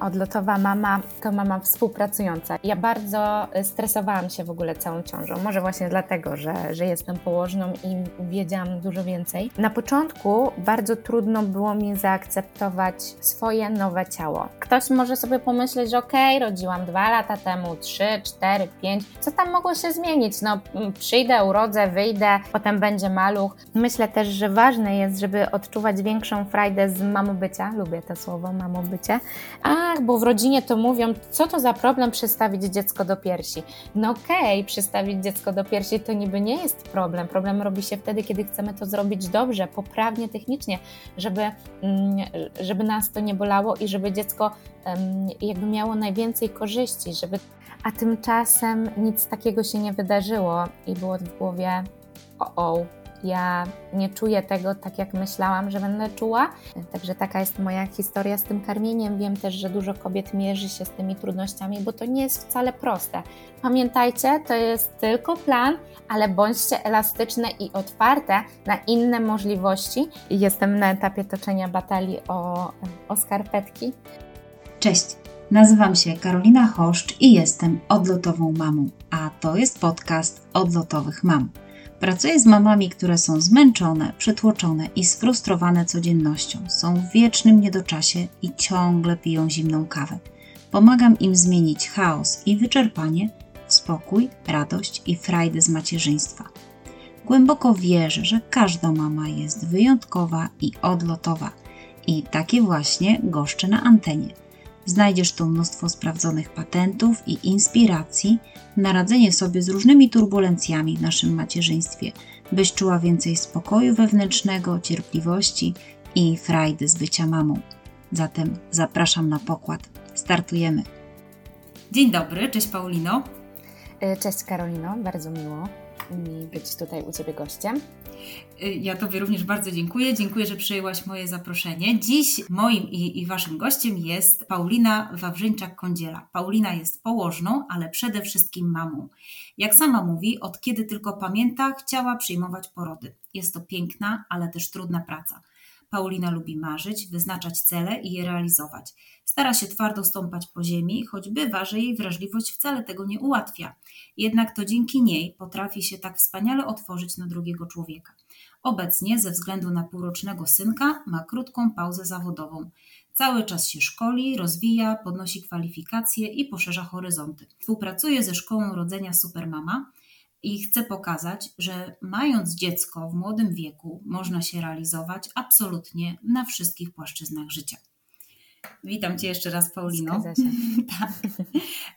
Odlotowa mama to mama współpracująca. Ja bardzo stresowałam się w ogóle całą ciążą. Może właśnie dlatego, że, że jestem położną i wiedziałam dużo więcej. Na początku bardzo trudno było mi zaakceptować swoje nowe ciało. Ktoś może sobie pomyśleć, że okej, okay, rodziłam dwa lata temu, trzy, cztery, pięć. Co tam mogło się zmienić? No, przyjdę, urodzę, wyjdę, potem będzie maluch. Myślę też, że ważne jest, żeby odczuwać większą frajdę z mamobycia. Lubię to słowo, mamobycie. A tak, bo w rodzinie to mówią, co to za problem przystawić dziecko do piersi. No okej, okay, przystawić dziecko do piersi to niby nie jest problem. Problem robi się wtedy, kiedy chcemy to zrobić dobrze, poprawnie, technicznie, żeby, mm, żeby nas to nie bolało i żeby dziecko jakby miało najwięcej korzyści, żeby... A tymczasem nic takiego się nie wydarzyło i było w głowie o, o ja nie czuję tego tak, jak myślałam, że będę czuła. Także taka jest moja historia z tym karmieniem. Wiem też, że dużo kobiet mierzy się z tymi trudnościami, bo to nie jest wcale proste. Pamiętajcie, to jest tylko plan, ale bądźcie elastyczne i otwarte na inne możliwości. Jestem na etapie toczenia batalii o, o skarpetki. Cześć. Nazywam się Karolina Choszcz i jestem odlotową mamą, a to jest podcast Odlotowych Mam. Pracuję z mamami, które są zmęczone, przytłoczone i sfrustrowane codziennością, są w wiecznym niedoczasie i ciągle piją zimną kawę. Pomagam im zmienić chaos i wyczerpanie w spokój, radość i frajdę z macierzyństwa. Głęboko wierzę, że każda mama jest wyjątkowa i odlotowa i takie właśnie goszczę na antenie – Znajdziesz tu mnóstwo sprawdzonych patentów i inspiracji na radzenie sobie z różnymi turbulencjami w naszym macierzyństwie, byś czuła więcej spokoju wewnętrznego, cierpliwości i frajdy z bycia mamą. Zatem zapraszam na pokład. Startujemy. Dzień dobry, cześć Paulino. E, cześć Karolino, bardzo miło być tutaj u Ciebie gościem. Y, ja Tobie również bardzo dziękuję. Dziękuję, że przyjęłaś moje zaproszenie. Dziś moim i, i Waszym gościem jest Paulina Wawrzyńczak-Kądziela. Paulina jest położną, ale przede wszystkim mamą. Jak sama mówi, od kiedy tylko pamięta, chciała przyjmować porody. Jest to piękna, ale też trudna praca. Paulina lubi marzyć, wyznaczać cele i je realizować. Stara się twardo stąpać po ziemi, choć bywa, że jej wrażliwość wcale tego nie ułatwia. Jednak to dzięki niej potrafi się tak wspaniale otworzyć na drugiego człowieka. Obecnie, ze względu na półrocznego synka, ma krótką pauzę zawodową. Cały czas się szkoli, rozwija, podnosi kwalifikacje i poszerza horyzonty. Współpracuje ze Szkołą Rodzenia Supermama i chce pokazać, że mając dziecko w młodym wieku, można się realizować absolutnie na wszystkich płaszczyznach życia. Witam Cię jeszcze raz, Paulino. tak.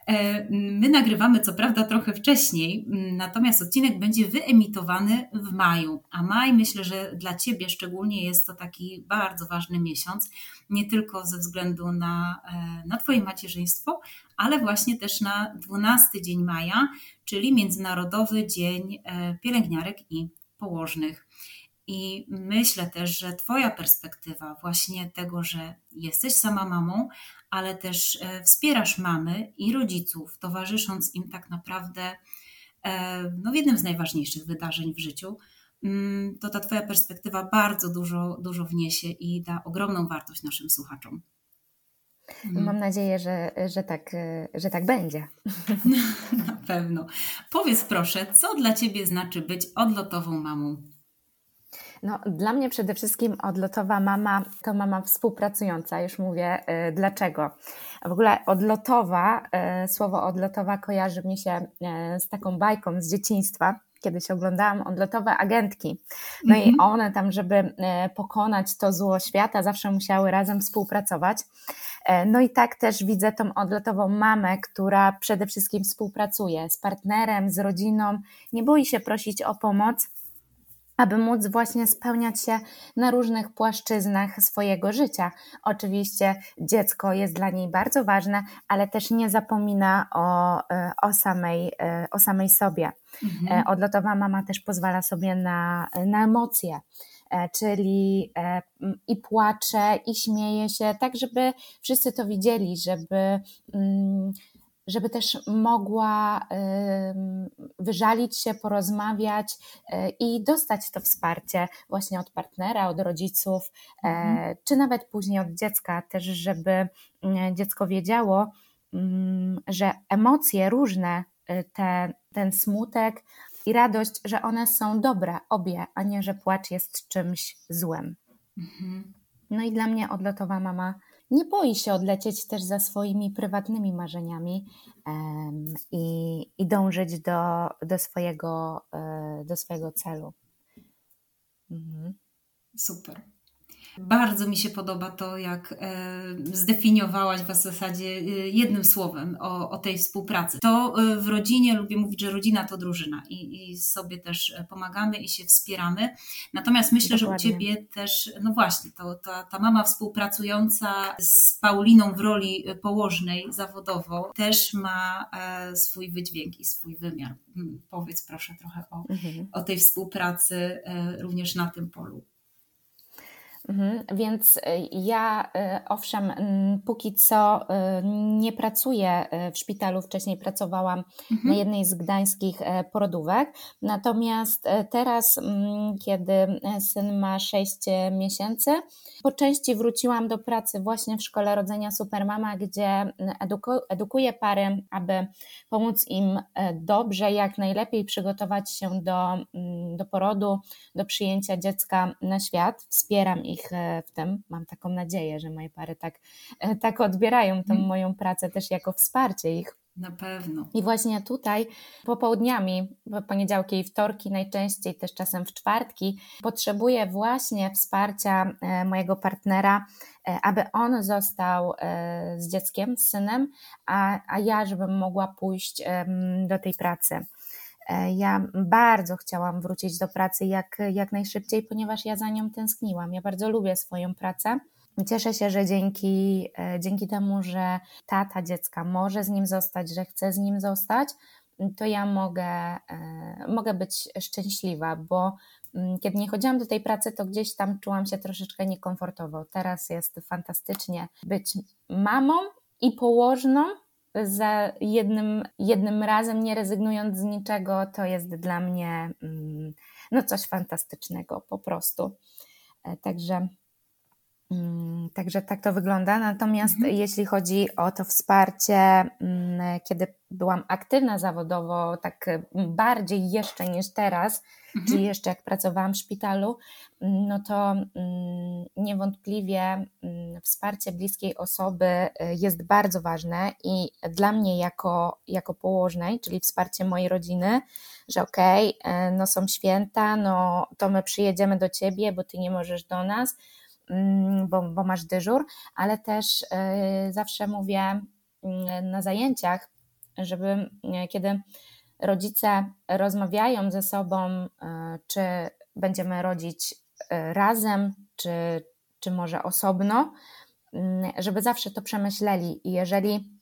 E, my nagrywamy co prawda trochę wcześniej, natomiast odcinek będzie wyemitowany w maju. A maj myślę, że dla Ciebie szczególnie jest to taki bardzo ważny miesiąc, nie tylko ze względu na, e, na Twoje macierzyństwo, ale właśnie też na 12 dzień maja, czyli Międzynarodowy Dzień e, Pielęgniarek i Położnych. I myślę też, że Twoja perspektywa właśnie tego, że jesteś sama mamą, ale też e, wspierasz mamy i rodziców, towarzysząc im tak naprawdę e, no, w jednym z najważniejszych wydarzeń w życiu, mm, to ta Twoja perspektywa bardzo dużo, dużo wniesie i da ogromną wartość naszym słuchaczom. Mm. Mam nadzieję, że, że, tak, że tak będzie. Na pewno. Powiedz proszę, co dla Ciebie znaczy być odlotową mamą? No, dla mnie przede wszystkim odlotowa mama to mama współpracująca. Już mówię y, dlaczego. W ogóle odlotowa, y, słowo odlotowa kojarzy mi się y, z taką bajką z dzieciństwa. Kiedyś oglądałam odlotowe agentki. No i mhm. one tam, żeby pokonać to zło świata, zawsze musiały razem współpracować. No i tak też widzę tą odlotową mamę, która przede wszystkim współpracuje z partnerem, z rodziną, nie boi się prosić o pomoc aby móc właśnie spełniać się na różnych płaszczyznach swojego życia. Oczywiście dziecko jest dla niej bardzo ważne, ale też nie zapomina o, e, o, samej, e, o samej sobie. Mhm. E, odlotowa mama też pozwala sobie na, na emocje czyli i płacze, i śmieje się, tak żeby wszyscy to widzieli, żeby mm, żeby też mogła wyżalić się, porozmawiać e, i dostać to wsparcie właśnie od partnera, od rodziców, e, mhm. czy nawet później od dziecka, też żeby dziecko wiedziało, mm, że emocje różne, te, ten smutek i radość, że one są dobre, obie, a nie, że płacz jest czymś złym. Mhm. No i dla mnie odlotowa mama nie boi się odlecieć też za swoimi prywatnymi marzeniami i, i dążyć do, do, swojego, e, do swojego celu. Mhm. Super. Bardzo mi się podoba to, jak e, zdefiniowałaś w zasadzie e, jednym słowem o, o tej współpracy. To e, w rodzinie lubię mówić, że rodzina to drużyna i, i sobie też pomagamy i się wspieramy. Natomiast myślę, Dokładnie. że u Ciebie też, no właśnie, to, ta, ta mama współpracująca z Pauliną w roli położnej zawodowo też ma swój wydźwięk i swój wymiar. Hmm, powiedz proszę trochę o, mhm. o tej współpracy również na tym polu. Mhm, więc y, ja y, owszem, póki co y, nie pracuję w szpitalu. Wcześniej pracowałam mhm. na jednej z gdańskich porodówek. Natomiast teraz, kiedy syn ma 6 miesięcy, po części wróciłam do pracy właśnie w szkole rodzenia Supermama, gdzie eduku edukuję pary, aby pomóc im dobrze, jak najlepiej przygotować się do, do porodu, do przyjęcia dziecka na świat. Wspieram ich e, w tym. Mam taką nadzieję, że moje pary tak, e, tak odbierają tą mm. moją pracę też jako wsparcie ich. Na pewno. I właśnie tutaj popołudniami, poniedziałki i wtorki, najczęściej też czasem w czwartki, potrzebuję właśnie wsparcia e, mojego partnera, aby on został z dzieckiem, z synem, a, a ja, żebym mogła pójść do tej pracy. E, ja bardzo chciałam wrócić do pracy jak, jak najszybciej, ponieważ ja za nią tęskniłam. Ja bardzo lubię swoją pracę. Cieszę się, że dzięki, e, dzięki temu, że tata dziecka może z nim zostać, że chce z nim zostać, to ja mogę, e, mogę być szczęśliwa, bo mm, kiedy nie chodziłam do tej pracy, to gdzieś tam czułam się troszeczkę niekomfortowo. Teraz jest fantastycznie być mamą i położną za jednym, jednym razem, nie rezygnując z niczego, to jest dla mnie mm, no coś fantastycznego po prostu. E, także, także tak to wygląda. Natomiast mhm. jeśli chodzi o to wsparcie, mm, kiedy byłam aktywna zawodowo, tak bardziej jeszcze niż teraz, mhm. czyli jeszcze jak pracowałam w szpitalu, no to mm, niewątpliwie mm, wsparcie bliskiej osoby y, jest bardzo ważne i dla mnie jako, jako położnej, czyli wsparcie mojej rodziny, że okej, okay, no są święta, no to my przyjedziemy do ciebie, bo ty nie możesz do nas, mm, bo, bo masz dyżur, ale też y, zawsze mówię na zajęciach, żeby kiedy rodzice rozmawiają ze sobą, e, czy będziemy rodzić razem, czy, czy może osobno, mm, żeby zawsze to przemyśleli. I jeżeli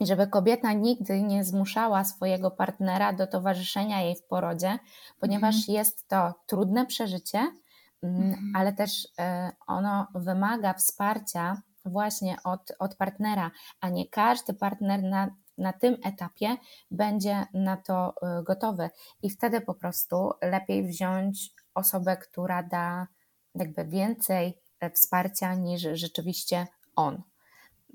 żeby kobieta nigdy nie zmuszała swojego partnera do towarzyszenia jej w porodzie, ponieważ mhm. jest to trudne przeżycie, mm, mhm. ale też e, ono wymaga wsparcia właśnie od, od partnera, a nie każdy partner na na tym etapie będzie na to y, gotowy. I wtedy po prostu lepiej wziąć osobę, która da jakby więcej e, wsparcia niż rzeczywiście on.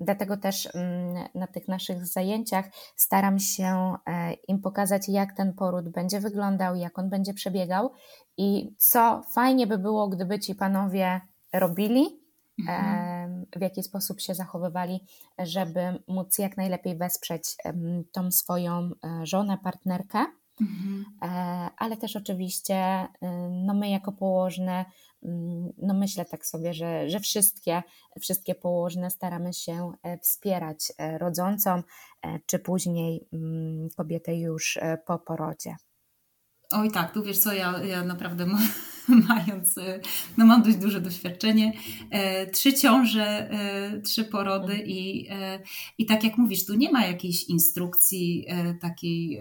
Dlatego też mm, na tych naszych zajęciach staram się e, im pokazać, jak ten poród będzie wyglądał, jak on będzie przebiegał i co fajnie by było, gdyby ci panowie robili, Mhm. w jaki sposób się zachowywali, żeby móc jak najlepiej wesprzeć tą swoją e, żonę, partnerkę. Mhm. E, ale też oczywiście no my jako położne, no myślę tak sobie, że, że wszystkie, wszystkie położne staramy się e, wspierać rodzącą, czy później mm, kobietę już po porodzie. Oj tak, tu wiesz co, ja, ja naprawdę mając, e, no mam dość duże doświadczenie, e, trzy ciąże, e, trzy porody mhm. i, i tak jak mówisz, tu nie ma jakiejś instrukcji takiej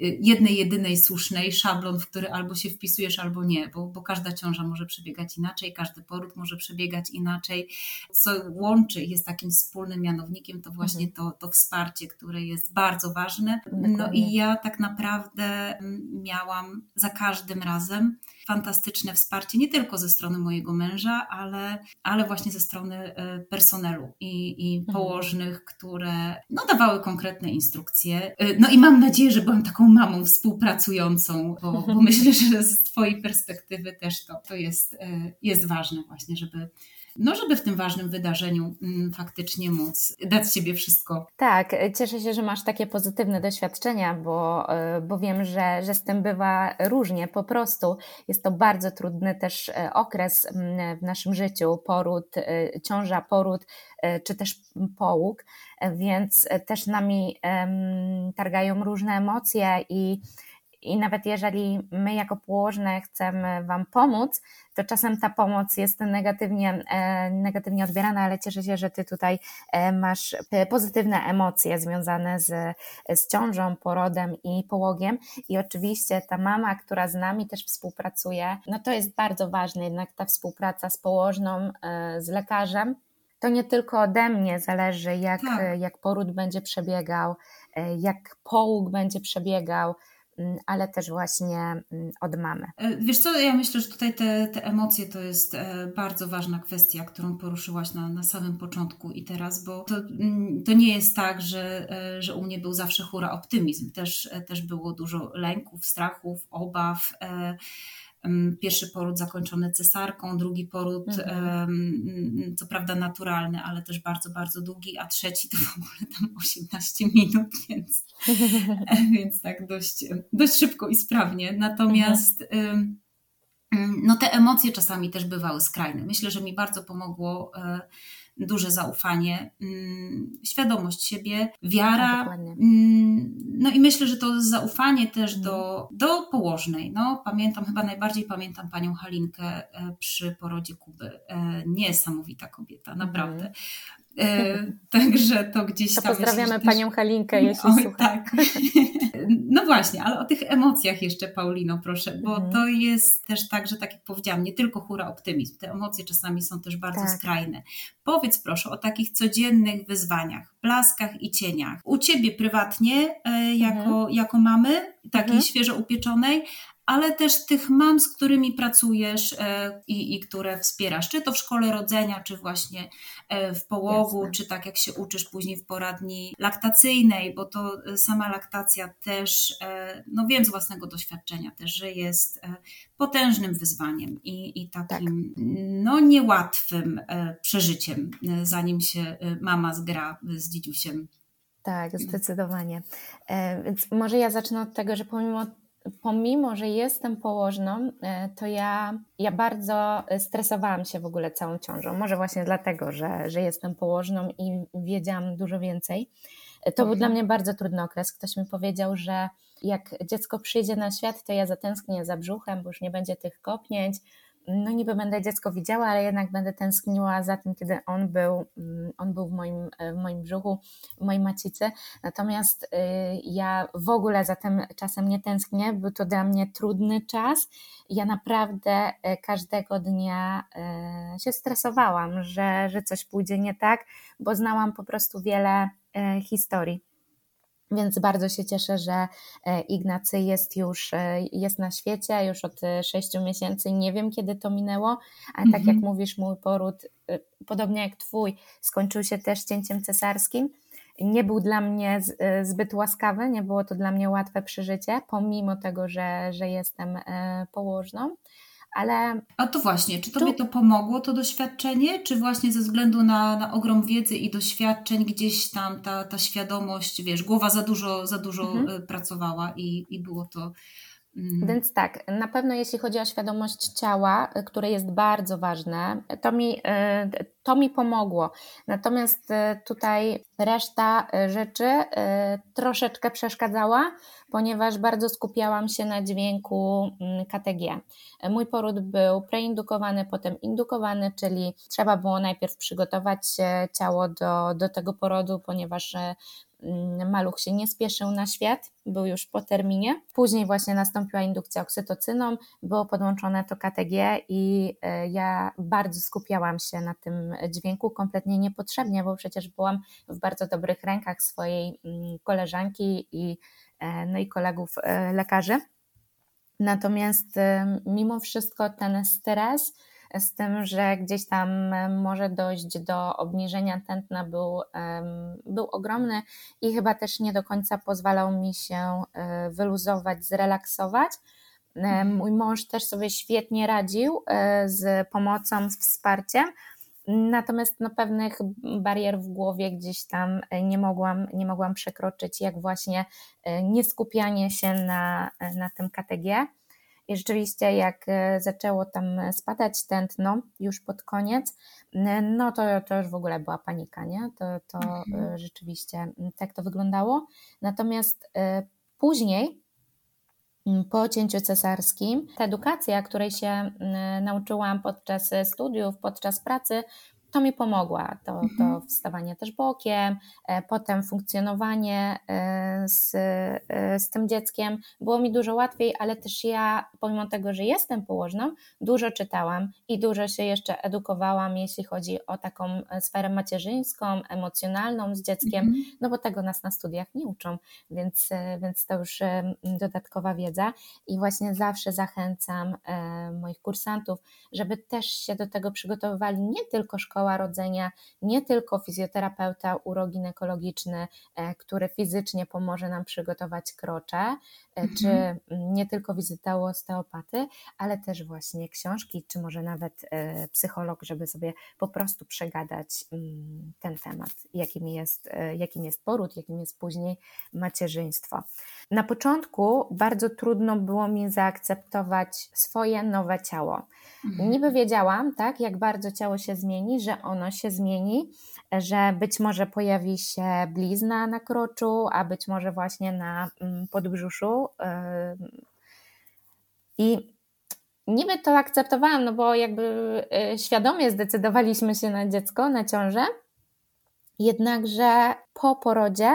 jednej, jedynej słusznej, szablon, w który albo się wpisujesz, albo nie, bo, bo każda ciąża może przebiegać inaczej, każdy poród może przebiegać inaczej. Co łączy jest takim wspólnym mianownikiem, to właśnie mhm. to, to wsparcie, które jest bardzo ważne. No i ja tak naprawdę miałam za każdym razem fantastyczne wsparcie, nie tylko ze strony mojego męża, ale, ale właśnie ze strony e, personelu i, i mhm. położnych, które no, dawały konkretne instrukcje. E, no i mam nadzieję, że byłam taką mamą współpracującą, bo, bo myślę, że z Twojej perspektywy też to, to jest, e, jest ważne właśnie, żeby no żeby w tym ważnym wydarzeniu mm, faktycznie móc dać siebie wszystko. Tak, cieszę się, że masz takie pozytywne doświadczenia, bo, e, bo wiem, że, że z tym bywa różnie. Po prostu jest to bardzo trudny też e, okres mm, w naszym życiu, poród, e, ciąża, poród, czy też połóg, więc też nami targają różne emocje i i nawet jeżeli my jako położne chcemy Wam pomóc, to czasem ta pomoc jest negatywnie, e, negatywnie odbierana, ale cieszę się, że Ty tutaj e, masz e, pozytywne emocje związane z, z ciążą, porodem i połogiem. I oczywiście ta mama, która z nami też współpracuje, no to jest bardzo ważne, jednak ta współpraca z położną, z lekarzem. To nie tylko ode mnie zależy, jak, tak. jak poród będzie przebiegał, jak połóg będzie przebiegał, ale też właśnie mm, od mamy. E, wiesz co, ja myślę, że tutaj te, te emocje to jest e, bardzo ważna kwestia, którą poruszyłaś na, na samym początku i teraz, bo to, mm, to nie jest tak, że, e, że u mnie był zawsze hura optymizm. Też, też było dużo lęków, strachów, obaw Pierwszy poród zakończony cesarką, drugi poród, mhm. co prawda naturalny, ale też bardzo, bardzo długi, a trzeci to w ogóle tam 18 minut, więc, więc tak dość, dość szybko i sprawnie. Natomiast mhm. no, te emocje czasami też bywały skrajne. Myślę, że mi bardzo pomogło e, duże zaufanie, mm, świadomość siebie, wiara. No, no i myślę, że to zaufanie też mhm. do, do położnej. No, pamiętam, chyba najbardziej pamiętam panią Halinkę e, przy porodzie Kuby. E, niesamowita kobieta, naprawdę. Mhm. E, także to gdzieś to tam. Pozdrawiamy panią Halinkę, jeśli Oj, słucha. Tak. No właśnie, ale o tych emocjach jeszcze, Paulino, proszę, bo mhm. to jest też tak, że tak jak powiedziałam, nie tylko hura optymizm. Te emocje czasami są też bardzo tak. skrajne. Powiedz proszę o takich codziennych wyzwaniach, blaskach i cieniach. U ciebie prywatnie, e, jako, mhm. jako mamy, takiej mhm. świeżo upieczonej, ale też tych mam, z którymi pracujesz e, i, i które wspierasz, czy to w szkole rodzenia, czy właśnie e, w połogu, Jasne. czy tak jak się uczysz później w poradni laktacyjnej, bo to e, sama laktacja też, no wiem z własnego doświadczenia też, że jest potężnym wyzwaniem i, i takim tak. no niełatwym przeżyciem, zanim się mama zgra z dzidziusiem. Tak, zdecydowanie. Więc może ja zacznę od tego, że pomimo pomimo, że jestem położną, e, to ja, ja bardzo stresowałam się w ogóle całą ciążą. Może właśnie dlatego, że, że jestem położną i wiedziałam dużo więcej. E, to był dla mnie bardzo trudny okres. Ktoś mi powiedział, że jak dziecko przyjdzie na świat, to ja zatęsknię za brzuchem, bo już nie będzie tych kopnięć, no niby będę dziecko widziała, ale jednak będę tęskniła za tym, kiedy on był, mm, on był w moim, w moim brzuchu, w mojej macicy. Natomiast y, ja w ogóle za tym czasem nie tęsknię, był to dla mnie trudny czas. Ja naprawdę y, każdego dnia y, się stresowałam, że, że coś pójdzie nie tak, bo znałam po prostu wiele historii. Więc bardzo się cieszę, że e, Ignacy jest już e, jest na świecie już od e, sześciu miesięcy. Nie wiem, kiedy to minęło, ale tak jak mhm. mówisz, mój poród, podobnie jak Twój, skończył się też cięciem cesarskim. Nie był dla mnie zbyt łaskawy, nie było to dla mnie łatwe przeżycie, pomimo tego, że, że jestem położną ale... A to właśnie, czy Tobie tu... to pomogło, to doświadczenie, czy właśnie ze względu na, na ogrom wiedzy i doświadczeń gdzieś tam ta, ta świadomość, wiesz, głowa za dużo, za dużo mhm. E, pracowała i, i było to... Mm. Więc tak, na pewno jeśli chodzi o świadomość ciała, e, które jest bardzo ważne, to mi, e, to mi pomogło. Natomiast e, tutaj reszta rzeczy troszeczkę przeszkadzała, ponieważ bardzo skupiałam się na dźwięku mm, KTG. Mój poród był preindukowany, potem indukowany, czyli trzeba było najpierw przygotować ciało do, do tego porodu, ponieważ maluch się nie spieszył na świat, był już po terminie. Później właśnie nastąpiła indukcja oksytocyną, było podłączone to KTG i e, ja bardzo skupiałam się na tym dźwięku, kompletnie niepotrzebnie, bo przecież byłam w bardzo dobrych rękach swojej mm, koleżanki i, e, no i kolegów e, lekarzy. Natomiast mimo wszystko ten stres, z tym, że gdzieś tam może dojść do obniżenia tętna był, był ogromny i chyba też nie do końca pozwalał mi się e, wyluzować, zrelaksować. Mhm. Mój mąż też sobie świetnie radził e, z pomocą, z wsparciem, Natomiast no, pewnych barier w głowie gdzieś tam nie mogłam, nie mogłam przekroczyć, jak właśnie e, nieskupianie się na, na tym KTG. I rzeczywiście, jak e, zaczęło tam spadać tętno już pod koniec, no to, to już w ogóle była panika, nie? To, to mhm. E, rzeczywiście tak to wyglądało. Natomiast e, później, po cięciu cesarskim, ta edukacja, której się nauczyłam podczas studiów, podczas pracy, to mi pomogła. To, to mhm. wstawanie też bokiem, e, potem funkcjonowanie e, z, e, z tym dzieckiem było mi dużo łatwiej, ale też ja, pomimo tego, że jestem położną, dużo czytałam i dużo się jeszcze edukowałam, jeśli chodzi o taką sferę macierzyńską, emocjonalną z dzieckiem, mhm. no bo tego nas na studiach nie uczą, więc, więc to już dodatkowa wiedza i właśnie zawsze zachęcam moich kursantów, żeby też się do tego przygotowywali nie tylko szkoły, szkoła rodzenia, nie tylko fizjoterapeuta uroginekologiczny, e, który fizycznie pomoże nam przygotować krocze, mhm. czy nie tylko wizyta u osteopaty, ale też właśnie książki, czy może nawet e, psycholog, żeby sobie po prostu przegadać mm, ten temat, jakim jest, jakim jest poród, jakim jest później macierzyństwo. Na początku bardzo trudno było mi zaakceptować swoje nowe ciało. Mhm. Niby wiedziałam, tak, jak bardzo ciało się zmieni, że ono się zmieni, że być może pojawi się blizna na kroczu, a być może właśnie na mm, podbrzuszu. I niby to akceptowałam, no bo jakby y, świadomie zdecydowaliśmy się na dziecko, na ciążę, jednakże po porodzie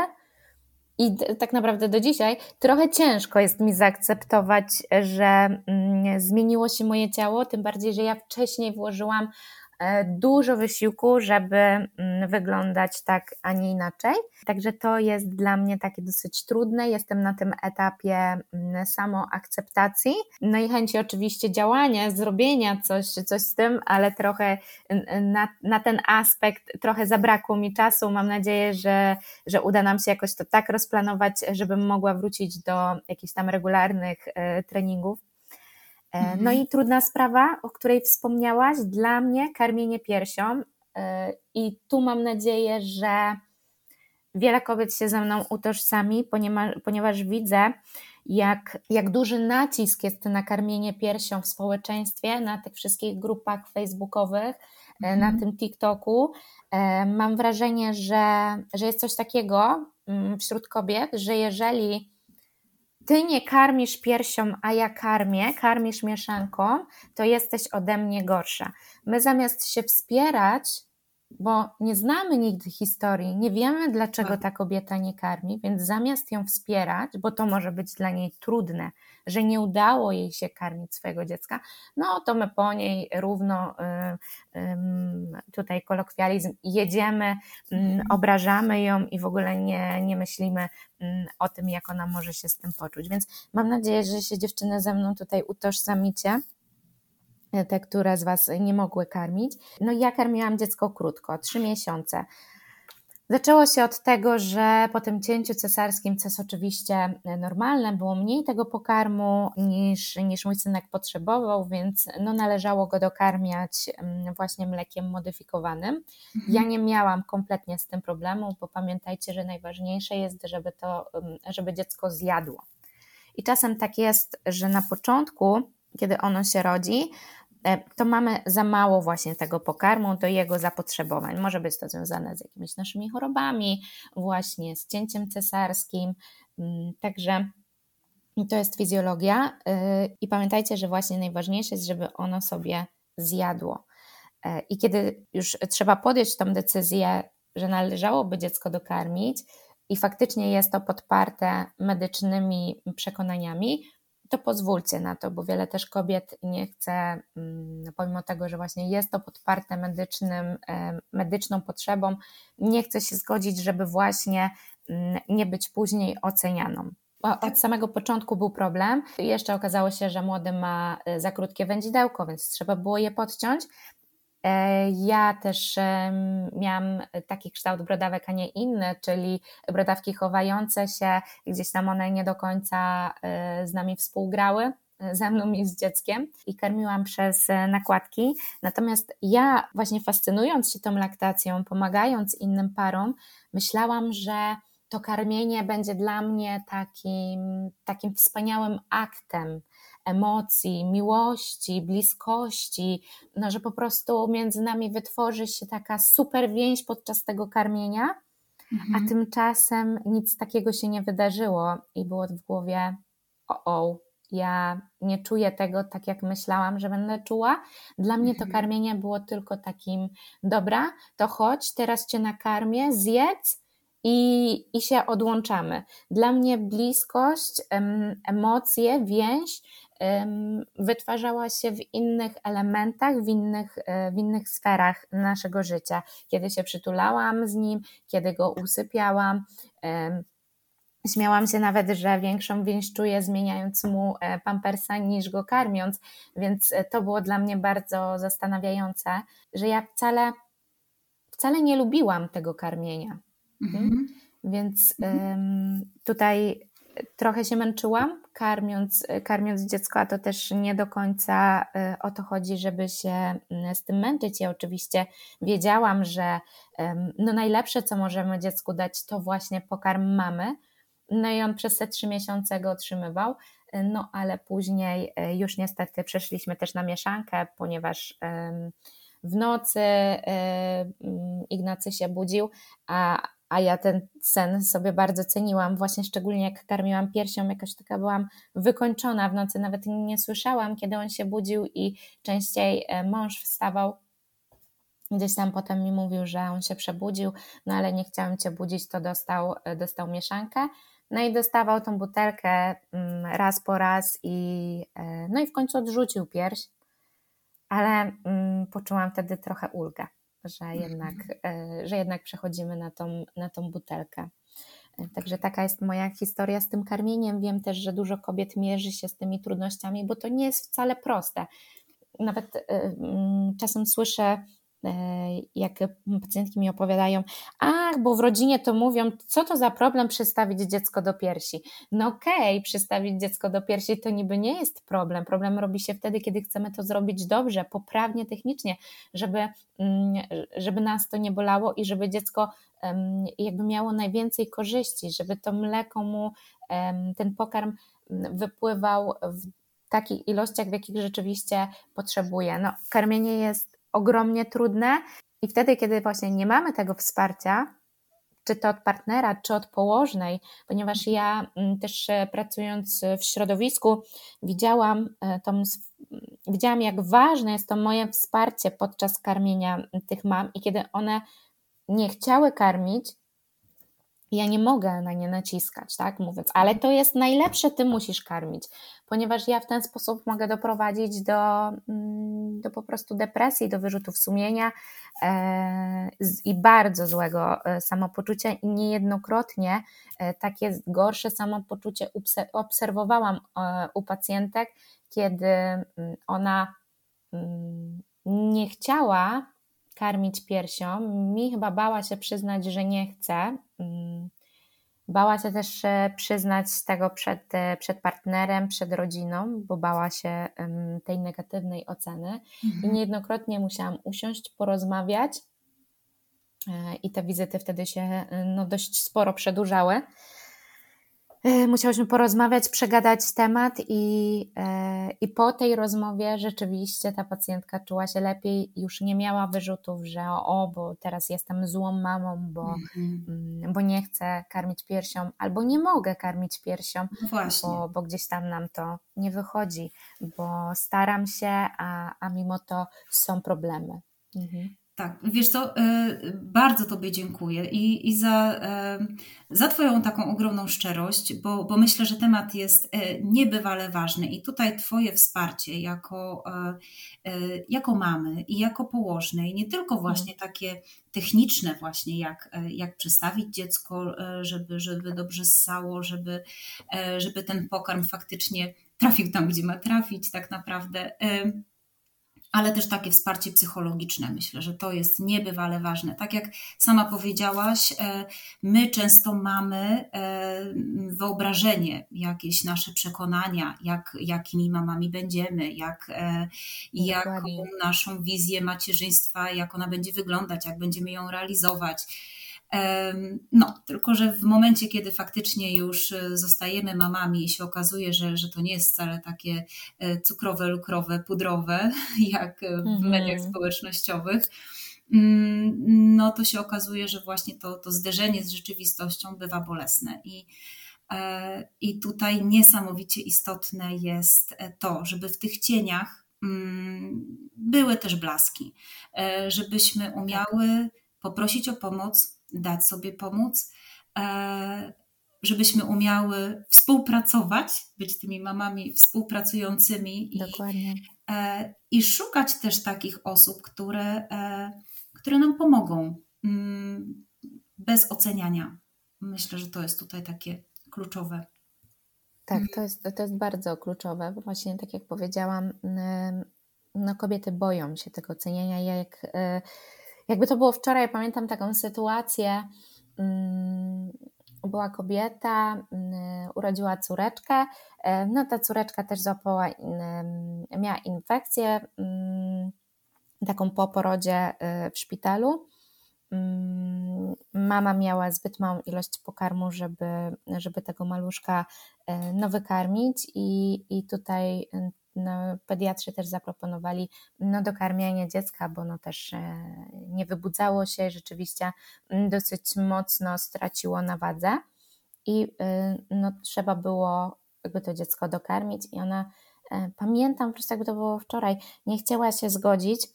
i tak naprawdę do dzisiaj trochę ciężko jest mi zaakceptować, że mm, zmieniło się moje ciało, tym bardziej, że ja wcześniej włożyłam E, dużo wysiłku, żeby mm, wyglądać tak, a nie inaczej. Także to jest dla mnie takie dosyć trudne. Jestem na tym etapie mm, samoakceptacji, no i chęci oczywiście działania, zrobienia coś, coś z tym, ale trochę na, na ten aspekt trochę zabrakło mi czasu. Mam nadzieję, że, że uda nam się jakoś to tak rozplanować, żebym mogła wrócić do jakichś tam regularnych e, treningów. E, no mhm. i trudna sprawa, o której wspomniałaś, dla mnie karmienie piersią. E, I tu mam nadzieję, że wiele kobiet się ze mną utożsami, ponieważ, ponieważ widzę, jak, jak duży nacisk jest na karmienie piersią w społeczeństwie, na tych wszystkich grupach facebookowych, mhm. na tym TikToku. Mam wrażenie, że, że jest coś takiego mm, wśród kobiet, że jeżeli ty nie karmisz piersią, a ja karmię, karmisz mieszanką, to jesteś ode mnie gorsza. My zamiast się wspierać, bo nie znamy nigdy historii, nie wiemy dlaczego tak. ta kobieta nie karmi, więc zamiast ją wspierać, bo to może być dla niej trudne, że nie udało jej się karmić swojego dziecka, no to my po niej równo y, tutaj kolokwializm jedziemy, y, obrażamy ją i w ogóle nie, nie myślimy mm, o tym, jak ona może się z tym poczuć. Więc mam nadzieję, że się dziewczyny ze mną tutaj utożsamicie te, które z Was nie mogły karmić. No ja karmiłam dziecko krótko, trzy miesiące. Zaczęło się od tego, że po tym cięciu cesarskim, co jest oczywiście normalne, było mniej tego pokarmu niż, niż mój synek potrzebował, więc no, należało go dokarmiać mm, właśnie mlekiem modyfikowanym. Mhm. Ja nie miałam kompletnie z tym problemu, bo pamiętajcie, że najważniejsze jest, żeby, to, mm, żeby dziecko zjadło. I czasem tak jest, że na początku, kiedy ono się rodzi, to mamy za mało właśnie tego pokarmu do jego zapotrzebowań. Może być to związane z jakimiś naszymi chorobami, właśnie z cięciem cesarskim. Mm, także to jest fizjologia. I pamiętajcie, że właśnie najważniejsze jest, żeby ono sobie zjadło. I kiedy już trzeba podjąć tą decyzję, że należałoby dziecko dokarmić, i faktycznie jest to podparte medycznymi przekonaniami, to pozwólcie na to, bo wiele też kobiet nie chce, mm, pomimo tego, że właśnie jest to podparte medycznym, medyczną potrzebą, nie chce się zgodzić, żeby właśnie mm, nie być później ocenianą. Od samego początku był problem. Jeszcze okazało się, że młody ma e, za krótkie wędzidełko, więc trzeba było je podciąć. E, ja też miałam taki kształt brodawek, a nie inny, czyli brodawki chowające się, gdzieś tam one nie do końca e, z nami współgrały e, ze mną i z dzieckiem i karmiłam przez nakładki. Natomiast ja właśnie fascynując się tą laktacją, pomagając innym parom, myślałam, że to karmienie będzie dla mnie takim, takim wspaniałym aktem, emocji, miłości, bliskości, no, że po prostu między nami wytworzy się taka super więź podczas tego karmienia, mhm. a tymczasem nic takiego się nie wydarzyło i było w głowie o, o, ja nie czuję tego tak, jak myślałam, że będę czuła. Dla mnie to mhm. karmienie było tylko takim, dobra, to chodź, teraz cię nakarmię, zjedz i, i się odłączamy. Dla mnie bliskość, emocje, więź wytwarzała się w innych elementach, w innych, e, w innych sferach naszego życia. Kiedy się przytulałam z nim, kiedy go usypiałam. Śmiałam się nawet, że większą więź czuję zmieniając mu e, pampersa niż go karmiąc, więc e, to było dla mnie bardzo zastanawiające, że ja wcale, wcale nie lubiłam tego karmienia. Mhm. Więc mhm. tutaj trochę się męczyłam, karmiąc, karmiąc dziecko, a to też nie do końca y, o to chodzi, żeby się mm, z tym męczyć. Ja oczywiście wiedziałam, że no najlepsze, co możemy dziecku dać, to właśnie pokarm mamy. No i on przez te trzy miesiące go otrzymywał, y, no ale później y, już niestety przeszliśmy też na mieszankę, ponieważ w nocy Ignacy się budził, a, a ja ten sen sobie bardzo ceniłam, właśnie szczególnie jak karmiłam piersią, jakoś taka byłam wykończona w nocy, nawet nie słyszałam, kiedy on się budził i częściej e, mąż wstawał. Gdzieś tam potem mi mówił, że on się przebudził, no ale nie chciałem cię budzić, to dostał, e, dostał mieszankę. No i dostawał tą butelkę mm, raz po raz i e, no i w końcu odrzucił pierś, ale mm, poczułam wtedy trochę ulgę że mhm. jednak, e, że jednak przechodzimy na tą, na tą butelkę. E, także taka jest moja historia z tym karmieniem. Wiem też, że dużo kobiet mierzy się z tymi trudnościami, bo to nie jest wcale proste. Nawet e, czasem słyszę jak pacjentki mi opowiadają, ach, bo w rodzinie to mówią, co to za problem przystawić dziecko do piersi. No okej, okay, przystawić dziecko do piersi to niby nie jest problem. Problem robi się wtedy, kiedy chcemy to zrobić dobrze, poprawnie, technicznie, żeby, mm, żeby nas to nie bolało i żeby dziecko jakby miało najwięcej korzyści, żeby to mleko mu, ten pokarm mm, wypływał w takich ilościach, w jakich rzeczywiście potrzebuje. No, karmienie jest ogromnie trudne. I wtedy, kiedy właśnie nie mamy tego wsparcia, czy to od partnera, czy od położnej, ponieważ ja mm, też e, pracując w środowisku widziałam, e, tą, widziałam jak ważne jest to moje wsparcie podczas karmienia tych mam i kiedy one nie chciały karmić, ja nie mogę na nie naciskać, tak, mówiąc, ale to jest najlepsze, ty musisz karmić, ponieważ ja w ten sposób mogę doprowadzić do, mm, do po prostu depresji, do wyrzutów sumienia e, i bardzo złego e, samopoczucia. I niejednokrotnie e, takie gorsze samopoczucie obserwowałam e, u pacjentek, kiedy mm, ona mm, nie chciała karmić piersią. Mi chyba bała się przyznać, że nie chce. Mm, bała się też e, przyznać tego przed, e, przed partnerem, przed rodziną, bo bała się tej negatywnej oceny. Mhm. I niejednokrotnie musiałam usiąść, porozmawiać. E, I te wizyty wtedy się no, dość sporo przedłużały. E, musiałyśmy porozmawiać, przegadać temat i, e, i po tej rozmowie rzeczywiście ta pacjentka czuła się lepiej, już nie miała wyrzutów, że o, bo teraz jestem złą mamą, bo, mhm. Mm, bo nie chcę karmić piersią, albo nie mogę karmić piersią, no bo, bo gdzieś tam nam to nie wychodzi, bo staram się, a, a mimo to są problemy. Mhm. Tak, wiesz co, e, bardzo Tobie dziękuję i, i za, e, za Twoją taką ogromną szczerość, bo, bo myślę, że temat jest e, niebywale ważny i tutaj Twoje wsparcie jako, jako mamy i jako położnej, nie tylko mhm. właśnie takie techniczne właśnie, jak, jak przestawić dziecko, żeby, żeby dobrze ssało, żeby, żeby ten pokarm faktycznie trafił tam, gdzie ma trafić tak naprawdę ale też takie wsparcie psychologiczne. Myślę, że to jest niebywale ważne. Tak jak sama powiedziałaś, e, my często mamy e, wyobrażenie, jakieś nasze przekonania, jak, jakimi mamami będziemy, jak, e, jaką naszą wizję macierzyństwa, jak ona będzie wyglądać, jak będziemy ją realizować no, tylko że w momencie, kiedy faktycznie już e, zostajemy mamami i się okazuje, że, że to nie jest wcale takie e, cukrowe, lukrowe, pudrowe, jak w mhm. mediach społecznościowych, mm, no to się okazuje, że właśnie to, to zderzenie z rzeczywistością bywa bolesne. I, e, I tutaj niesamowicie istotne jest to, żeby w tych cieniach mm, były też blaski, żebyśmy umiały poprosić o pomoc, dać sobie pomóc, e, żebyśmy umiały współpracować, być tymi mamami współpracującymi. I, e, i szukać też takich osób, które, e, które nam pomogą mm, bez oceniania. Myślę, że to jest tutaj takie kluczowe. Tak, to jest, to jest bardzo kluczowe, bo właśnie tak jak powiedziałam, no kobiety boją się tego oceniania. Ja jak jakby to było wczoraj, pamiętam taką sytuację. Mm, była kobieta, mm, urodziła córeczkę. E, no ta córeczka też złapała, miała infekcję mm, taką po porodzie e, w szpitalu. Mama miała zbyt małą ilość pokarmu, żeby, żeby tego maluszka e, no, wykarmić, i, i tutaj no, pediatrzy też zaproponowali no, dokarmianie dziecka, bo no też e, nie wybudzało się, rzeczywiście mm, dosyć mocno straciło na wadze i e, no, trzeba było jakby to dziecko dokarmić i ona, e, pamiętam po prostu jakby to było wczoraj, nie chciała się zgodzić,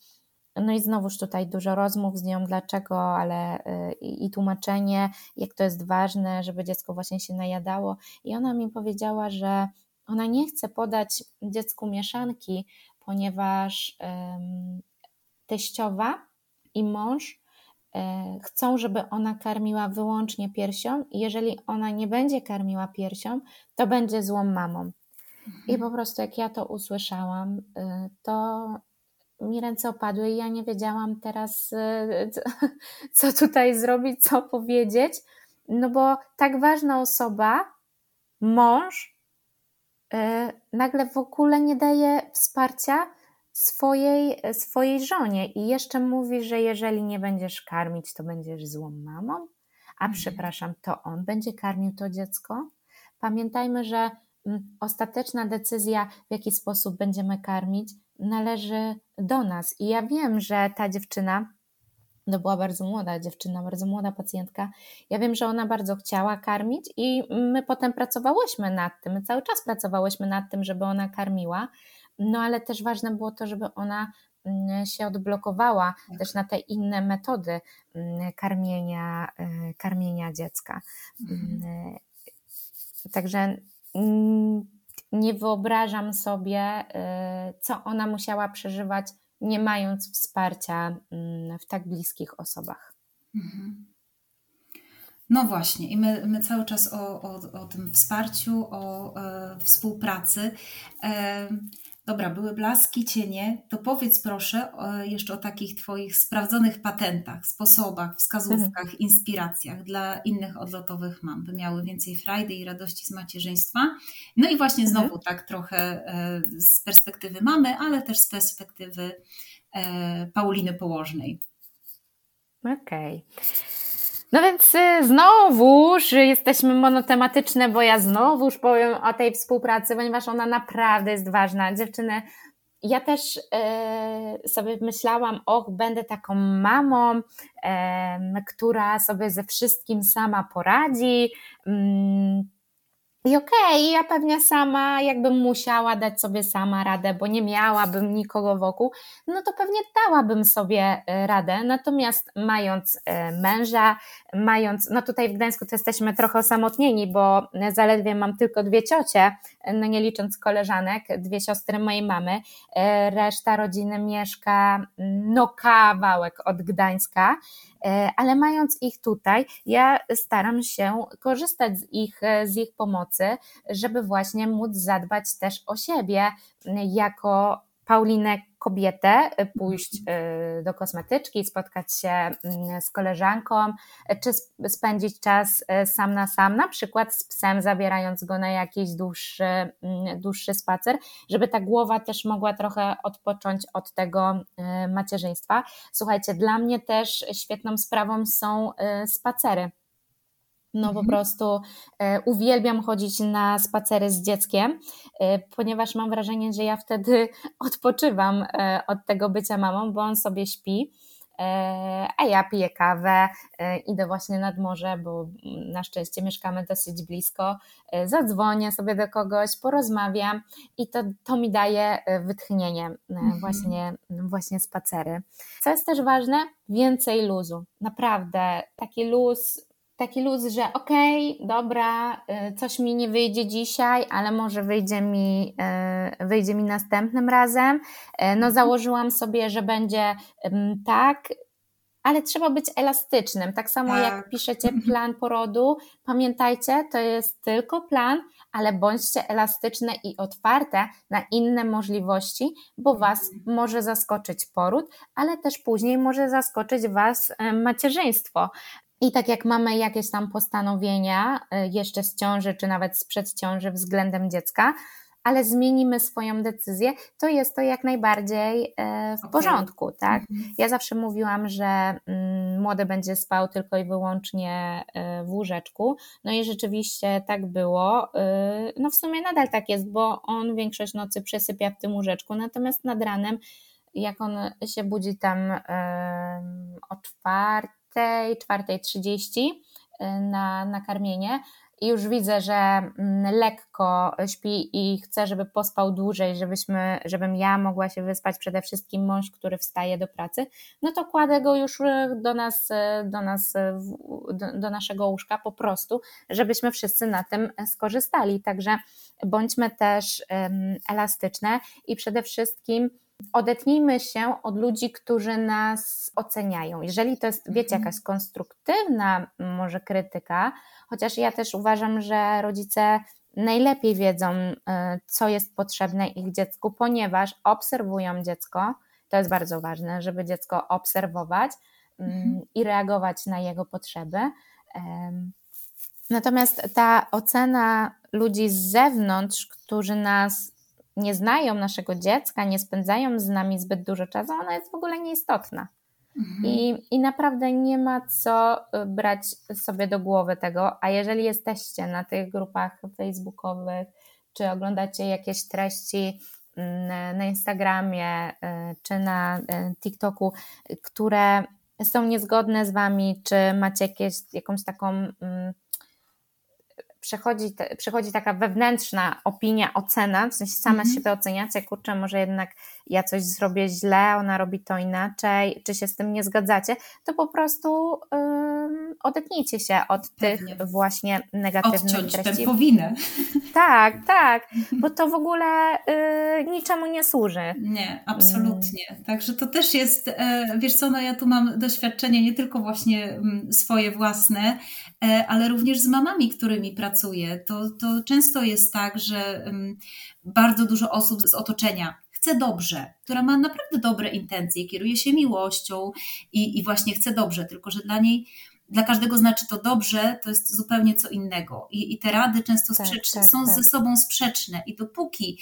no i znowuż tutaj dużo rozmów z nią, dlaczego, ale i, i, tłumaczenie, jak to jest ważne, żeby dziecko właśnie się najadało. I ona mi powiedziała, że ona nie chce podać dziecku mieszanki, ponieważ teściowa i mąż e, chcą, żeby ona karmiła wyłącznie piersią i jeżeli ona nie będzie karmiła piersią, to będzie złą mamą. Mhm. I po prostu jak ja to usłyszałam, e, to mi ręce opadły i ja nie wiedziałam teraz, e, co tutaj zrobić, co powiedzieć, no bo tak ważna osoba, mąż, nagle w ogóle nie daje wsparcia swojej, swojej żonie i jeszcze mówi, że jeżeli nie będziesz karmić, to będziesz złą mamą, a mhm. przepraszam, to on będzie karmił to dziecko. Pamiętajmy, że mm, ostateczna decyzja, w jaki sposób będziemy karmić, należy do nas. I ja wiem, że ta dziewczyna to była bardzo młoda dziewczyna, bardzo młoda pacjentka. Ja wiem, że ona bardzo chciała karmić i my potem pracowałyśmy nad tym, my cały czas pracowałyśmy nad tym, żeby ona karmiła, no ale też ważne było to, żeby ona mm, się odblokowała tak. też na te inne metody mm, karmienia, y, karmienia dziecka. Mhm. Mm, także nie wyobrażam sobie, y, co ona musiała przeżywać nie mając wsparcia mm, w tak bliskich osobach. Mhm. No właśnie, i my, my cały czas o, o, o tym wsparciu, o e, współpracy. E, dobra, były blaski, cienie. To powiedz proszę o, jeszcze o takich Twoich sprawdzonych patentach, sposobach, wskazówkach, mhm. inspiracjach dla innych odlotowych mam, by miały więcej frajdy i radości z macierzyństwa. No i właśnie mhm. znowu tak trochę e, z perspektywy mamy, ale też z perspektywy e, Pauliny Położnej. Okej. Okay. No więc y, znowuż jesteśmy monotematyczne, bo ja znowuż powiem o tej współpracy, ponieważ ona naprawdę jest ważna. Dziewczyny, ja też y, sobie myślałam, och, będę taką mamą, która sobie ze wszystkim sama poradzi. Mm, i okej, okay, ja pewnie sama, jakbym musiała dać sobie sama radę, bo nie miałabym nikogo wokół, no to pewnie dałabym sobie e, radę. Natomiast mając e, męża, mając, no tutaj w Gdańsku to jesteśmy trochę osamotnieni, bo zaledwie mam tylko dwie ciocie, no nie licząc koleżanek, dwie siostry mojej mamy. E, reszta rodziny mieszka no kawałek od Gdańska. E, ale mając ich tutaj, ja staram się korzystać z ich, e, z ich pomocy, żeby właśnie móc zadbać też o siebie jako Paulinę kobietę, pójść e, do kosmetyczki, spotkać się mm, z koleżanką, czy spędzić czas sam na sam, na przykład z psem, zabierając go na jakiś dłuższy, mm, dłuższy spacer, żeby ta głowa też mogła trochę odpocząć od tego macierzyństwa. Słuchajcie, dla mnie też świetną sprawą są spacery no po mhm. prostu e, uwielbiam chodzić na spacery z dzieckiem, e, ponieważ mam wrażenie, że ja wtedy odpoczywam e, od tego bycia mamą, bo on sobie śpi. A ja piję kawę, idę właśnie nad morze, bo na szczęście mieszkamy dosyć blisko. Zadzwonię sobie do kogoś, porozmawiam i to, to mi daje wytchnienie, mhm. właśnie, właśnie spacery. Co jest też ważne, więcej luzu. Naprawdę, taki luz taki luz, że okej, okay, dobra, y, coś mi nie wyjdzie dzisiaj, ale może wyjdzie mi, y, wyjdzie mi następnym razem. Y, no mhm. założyłam sobie, że będzie tak, ale trzeba być elastycznym. Tak samo tak. jak piszecie mhm. plan porodu, pamiętajcie, to jest tylko plan, ale bądźcie elastyczne i otwarte na inne możliwości, bo Was mhm. może zaskoczyć poród, ale też później może zaskoczyć Was macierzyństwo. I tak jak mamy jakieś tam postanowienia y, jeszcze z ciąży, czy nawet sprzed ciąży względem dziecka, ale zmienimy swoją decyzję, to jest to jak najbardziej e, w okay. porządku, tak? Mhm. Ja zawsze mówiłam, że mm, młody będzie spał tylko i wyłącznie e, w łóżeczku, no i rzeczywiście tak było. No w sumie nadal tak jest, bo on większość nocy przesypia w tym łóżeczku, natomiast nad ranem, jak on się budzi tam o czwartej, 4.30 y, na, na karmienie. I już widzę, że mm, lekko śpi i chcę, żeby pospał dłużej, żebyśmy, żebym ja mogła się wyspać, przede wszystkim mąż, który wstaje do pracy, no to kładę go już y, do nas, y, do nas, do, do naszego łóżka po prostu, żebyśmy wszyscy na tym skorzystali. Także bądźmy też elastyczne i przede wszystkim odetnijmy się od ludzi, którzy nas oceniają. Jeżeli to jest, wiecie, mhm. jakaś konstruktywna może krytyka, chociaż ja też uważam, że rodzice najlepiej wiedzą, y, co jest potrzebne ich dziecku, ponieważ obserwują dziecko. To jest bardzo ważne, żeby dziecko obserwować mm, mhm. i reagować na jego potrzeby. Natomiast ta ocena ludzi z zewnątrz, którzy nas nie znają naszego dziecka, nie spędzają z nami zbyt dużo czasu, ona jest w ogóle nieistotna. Mhm. I, I naprawdę nie ma co y, brać sobie do głowy tego, a jeżeli jesteście na tych grupach facebookowych, czy oglądacie jakieś treści mm, na Instagramie, y, czy na y, TikToku, które są niezgodne z Wami, czy macie jakieś, jakąś taką mm, przechodzi, te, przechodzi taka wewnętrzna opinia, ocena, w sensie same mm -hmm. siebie oceniacie, kurczę, może jednak ja coś zrobię źle, ona robi to inaczej, czy się z tym nie zgadzacie, to po prostu um, odetnijcie się od Pewnie. tych właśnie negatywnych Odciąć treści. powinę. Tak, tak, bo to w ogóle y, niczemu nie służy. Nie, absolutnie. Mm. Także to też jest, e, wiesz co, no ja tu mam doświadczenie nie tylko właśnie mm, swoje własne, e, ale również z mamami, którymi pracuję. To, to często jest tak, że mm, bardzo dużo osób z otoczenia chce dobrze, która ma naprawdę dobre intencje, kieruje się miłością i, i właśnie chce dobrze, tylko że dla niej dla każdego znaczy to dobrze, to jest zupełnie co innego. I, i te rady często Tak, sprzeczne, tak, są tak. ze sobą sprzeczne. I dopóki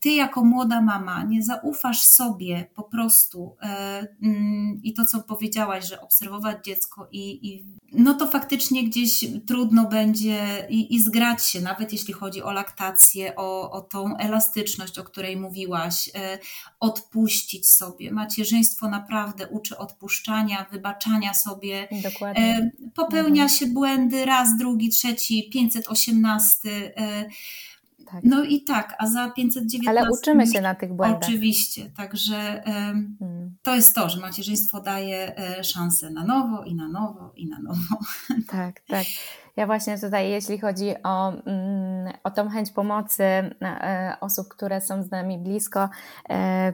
ty jako młoda mama nie zaufasz sobie po prostu e, mm, i to, co powiedziałaś, że obserwować dziecko i, i no to faktycznie gdzieś trudno będzie i, i zgrać się, nawet jeśli chodzi o laktację, o, o tą elastyczność, o której mówiłaś, e, odpuścić sobie. Macierzyństwo naprawdę uczy odpuszczania, wybaczania sobie. Dokładnie. Popełnia Mhm. się błędy raz, drugi, trzeci, 518. E, tak. no i tak, a za 519. Ale uczymy się na tych błędach. Oczywiście, także em, Mm, to jest to, że macierzyństwo daje e, szansę na nowo i na nowo i na nowo. tak, tak. Ja właśnie tutaj, jeśli chodzi o, mm, o tą chęć pomocy e, osób, które są z nami blisko,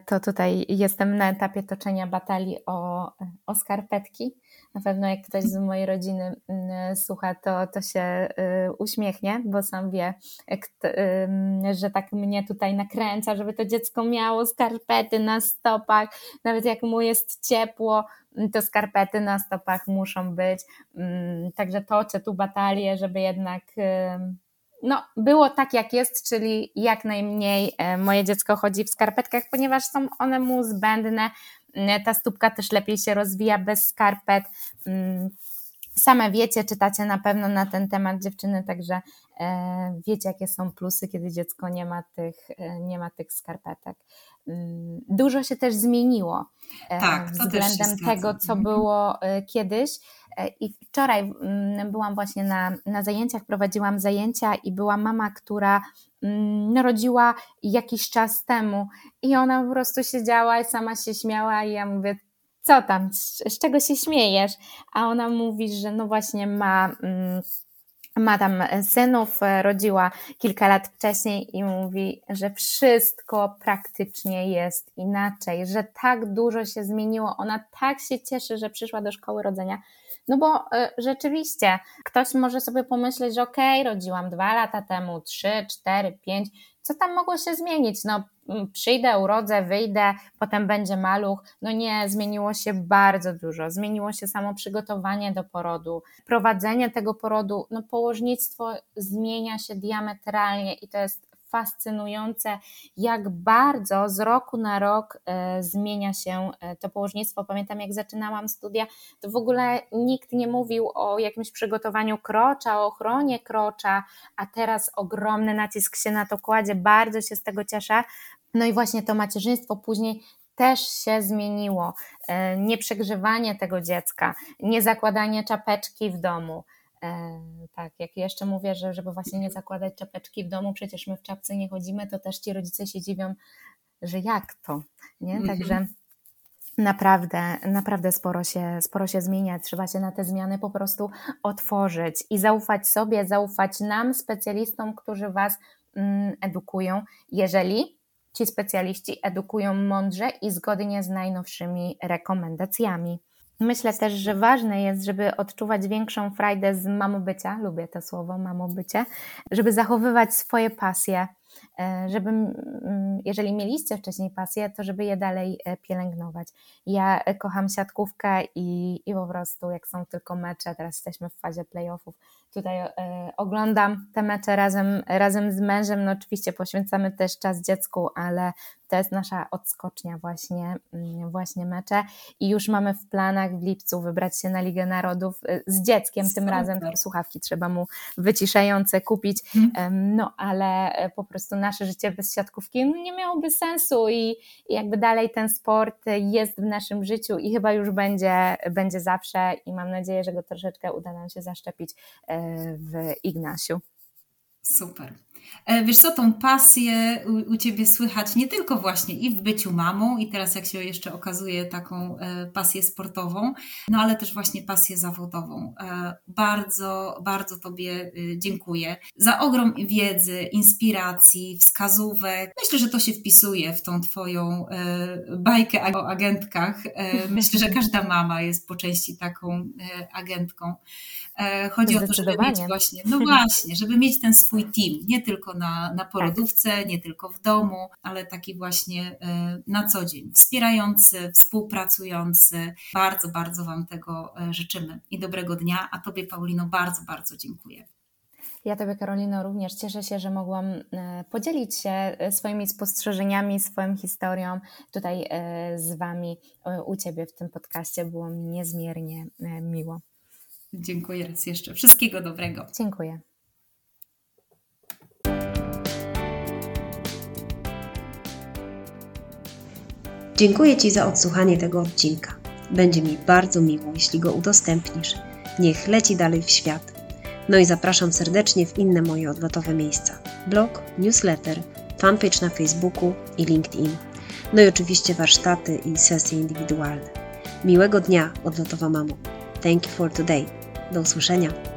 to tutaj jestem na etapie toczenia batalii o, o skarpetki. Na pewno jak ktoś z mojej rodziny mm, słucha, to, to się y, uśmiechnie, bo sam wie, że tak mnie tutaj nakręca, żeby to dziecko miało skarpety na stopach, nawet jak mu jest ciepło, to skarpety na stopach muszą być. Mm, Także toczę tu batalię, żeby jednak ym, no, było tak jak jest, czyli jak najmniej e, moje dziecko chodzi w skarpetkach, ponieważ są one mu zbędne. Ta stópka też lepiej się rozwija bez skarpet. Mm, Same wiecie, czytacie na pewno na ten temat dziewczyny, także e, wiecie, jakie są plusy, kiedy dziecko nie ma tych, e, nie ma tych skarpetek. Mm, Dużo się też zmieniło e, Tak, też względem zgadza. tego, co Mhm. było e, kiedyś. E, I wczoraj mm, byłam właśnie na, na zajęciach, prowadziłam zajęcia i była mama, która mm, narodziła jakiś czas temu i ona po prostu siedziała i sama się śmiała i ja mówię, co tam, z, z czego się śmiejesz? A ona mówi, że no właśnie ma, mm, ma tam synów, rodziła kilka lat wcześniej i mówi, że wszystko praktycznie jest inaczej, że tak dużo się zmieniło. Ona tak się cieszy, że przyszła do szkoły rodzenia. No bo e, rzeczywiście ktoś może sobie pomyśleć, że okej, rodziłam dwa lata temu, trzy, cztery, pięć, co tam mogło się zmienić? No mm, przyjdę, urodzę, wyjdę, potem będzie maluch. No nie, zmieniło się bardzo dużo. Zmieniło się samo przygotowanie do porodu, prowadzenie tego porodu. No położnictwo zmienia się diametralnie i to jest fascynujące, jak bardzo z roku na rok e, zmienia się e, to położnictwo. Pamiętam, jak zaczynałam studia, to w ogóle nikt nie mówił o jakimś przygotowaniu krocza, o ochronie krocza, a teraz ogromny nacisk się na to kładzie. Bardzo się z tego cieszę. No i właśnie to macierzyństwo później też się zmieniło. E, Nieprzegrzewanie tego dziecka, nie zakładanie czapeczki w domu. E, tak, jak jeszcze mówię, że żeby właśnie nie zakładać czapeczki w domu, przecież my w czapce nie chodzimy, to też ci rodzice się dziwią, że jak to, nie? Mhm. Także naprawdę, naprawdę sporo się, sporo się zmienia. Trzeba się na te zmiany po prostu otworzyć i zaufać sobie, zaufać nam, specjalistom, którzy Was mm, edukują, jeżeli ci specjaliści edukują mądrze i zgodnie z najnowszymi rekomendacjami. Myślę też, że ważne jest, żeby odczuwać większą frajdę z mamobycia, lubię to słowo mamobycie, żeby zachowywać swoje pasje, e, żeby, jeżeli mieliście wcześniej pasje, to żeby je dalej e, pielęgnować. Ja e, kocham siatkówkę i, i po prostu jak są tylko mecze, teraz jesteśmy w fazie playoffów, tutaj e, oglądam te mecze razem, razem z mężem, no oczywiście poświęcamy też czas dziecku, ale to jest nasza odskocznia właśnie, mm, właśnie mecze i już mamy w planach w lipcu wybrać się na Ligę Narodów y, z dzieckiem tym Super. razem, słuchawki trzeba mu wyciszające kupić, Mhm. No ale e, po prostu nasze życie bez siatkówki nie miałoby sensu i, i jakby dalej ten sport jest w naszym życiu i chyba już będzie, będzie zawsze i mam nadzieję, że go troszeczkę uda nam się zaszczepić e, w Ignasiu. Super. E, Wiesz co, tą pasję u, u Ciebie słychać nie tylko właśnie i w byciu mamą, i teraz jak się jeszcze okazuje taką e, pasję sportową, no ale też właśnie pasję zawodową. E, Bardzo, bardzo Tobie y, dziękuję za ogrom wiedzy, inspiracji, wskazówek. Myślę, że to się wpisuje w tą Twoją bajkę o agentkach. Myślę, że każda mama jest po części taką agentką. Chodzi o to, żeby mieć właśnie, no właśnie, żeby mieć ten swój team, nie tylko na, na porodówce, tak. nie tylko w domu, ale taki właśnie na co dzień. Wspierający, współpracujący. Bardzo, bardzo Wam tego życzymy i dobrego dnia. A Tobie, Paulino, bardzo, bardzo dziękuję. Ja Tobie, Karolino, również cieszę się, że mogłam podzielić się swoimi spostrzeżeniami, swoją historią tutaj z Wami, u Ciebie w tym podcaście. Było mi niezmiernie miło. Dziękuję raz jeszcze. Wszystkiego dobrego. Dziękuję. Dziękuję Ci za odsłuchanie tego odcinka. Będzie mi bardzo miło, jeśli go udostępnisz. Niech leci dalej w świat. No i zapraszam serdecznie w inne moje odlotowe miejsca: blog, newsletter, fanpage na Facebooku i LinkedIn. No i oczywiście warsztaty i sesje indywidualne. Miłego dnia, odlotowa mamo. Thank you for today. Do usłyszenia.